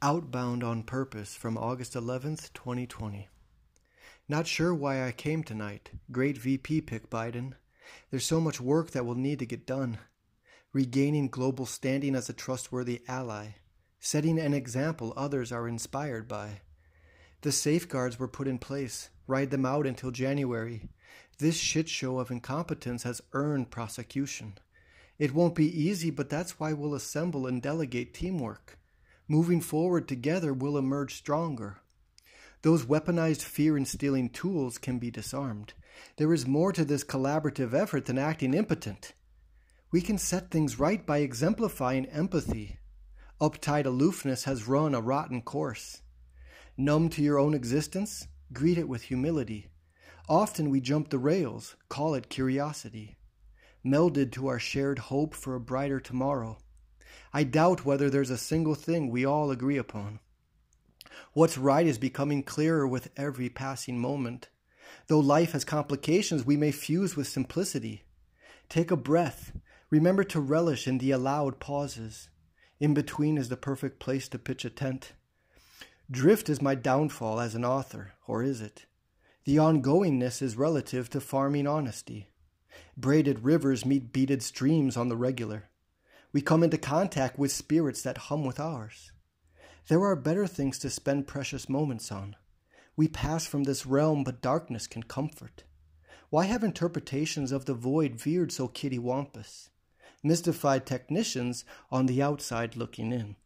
Outbound on Purpose from August 11th, 2020. Not sure why I came tonight. Great VP pick, Biden. There's so much work that will need to get done. Regaining global standing as a trustworthy ally. Setting an example others are inspired by. The safeguards were put in place. Ride them out until January. This shit show of incompetence has earned prosecution. It won't be easy, but that's why we'll assemble and delegate teamwork. Moving forward together, we'll emerge stronger. Those weaponized fear instilling tools can be disarmed. There is more to this collaborative effort than acting impotent. We can set things right by exemplifying empathy. Uptight aloofness has run a rotten course. Numb to your own existence, greet it with humility. Often we jump the rails, call it curiosity. Melded to our shared hope for a brighter tomorrow. I doubt whether there's a single thing we all agree upon. What's right is becoming clearer with every passing moment. Though life has complications, we may fuse with simplicity. Take a breath. Remember to relish in the allowed pauses. In between is the perfect place to pitch a tent. Drift is my downfall as an author, or is it? The ongoingness is relative to farming honesty. Braided rivers meet beaded streams on the regular. We come into contact with spirits that hum with ours. There are better things to spend precious moments on. We pass from this realm, but darkness can comfort. Why have interpretations of the void veered so kittywampus? Mystified technicians on the outside looking in.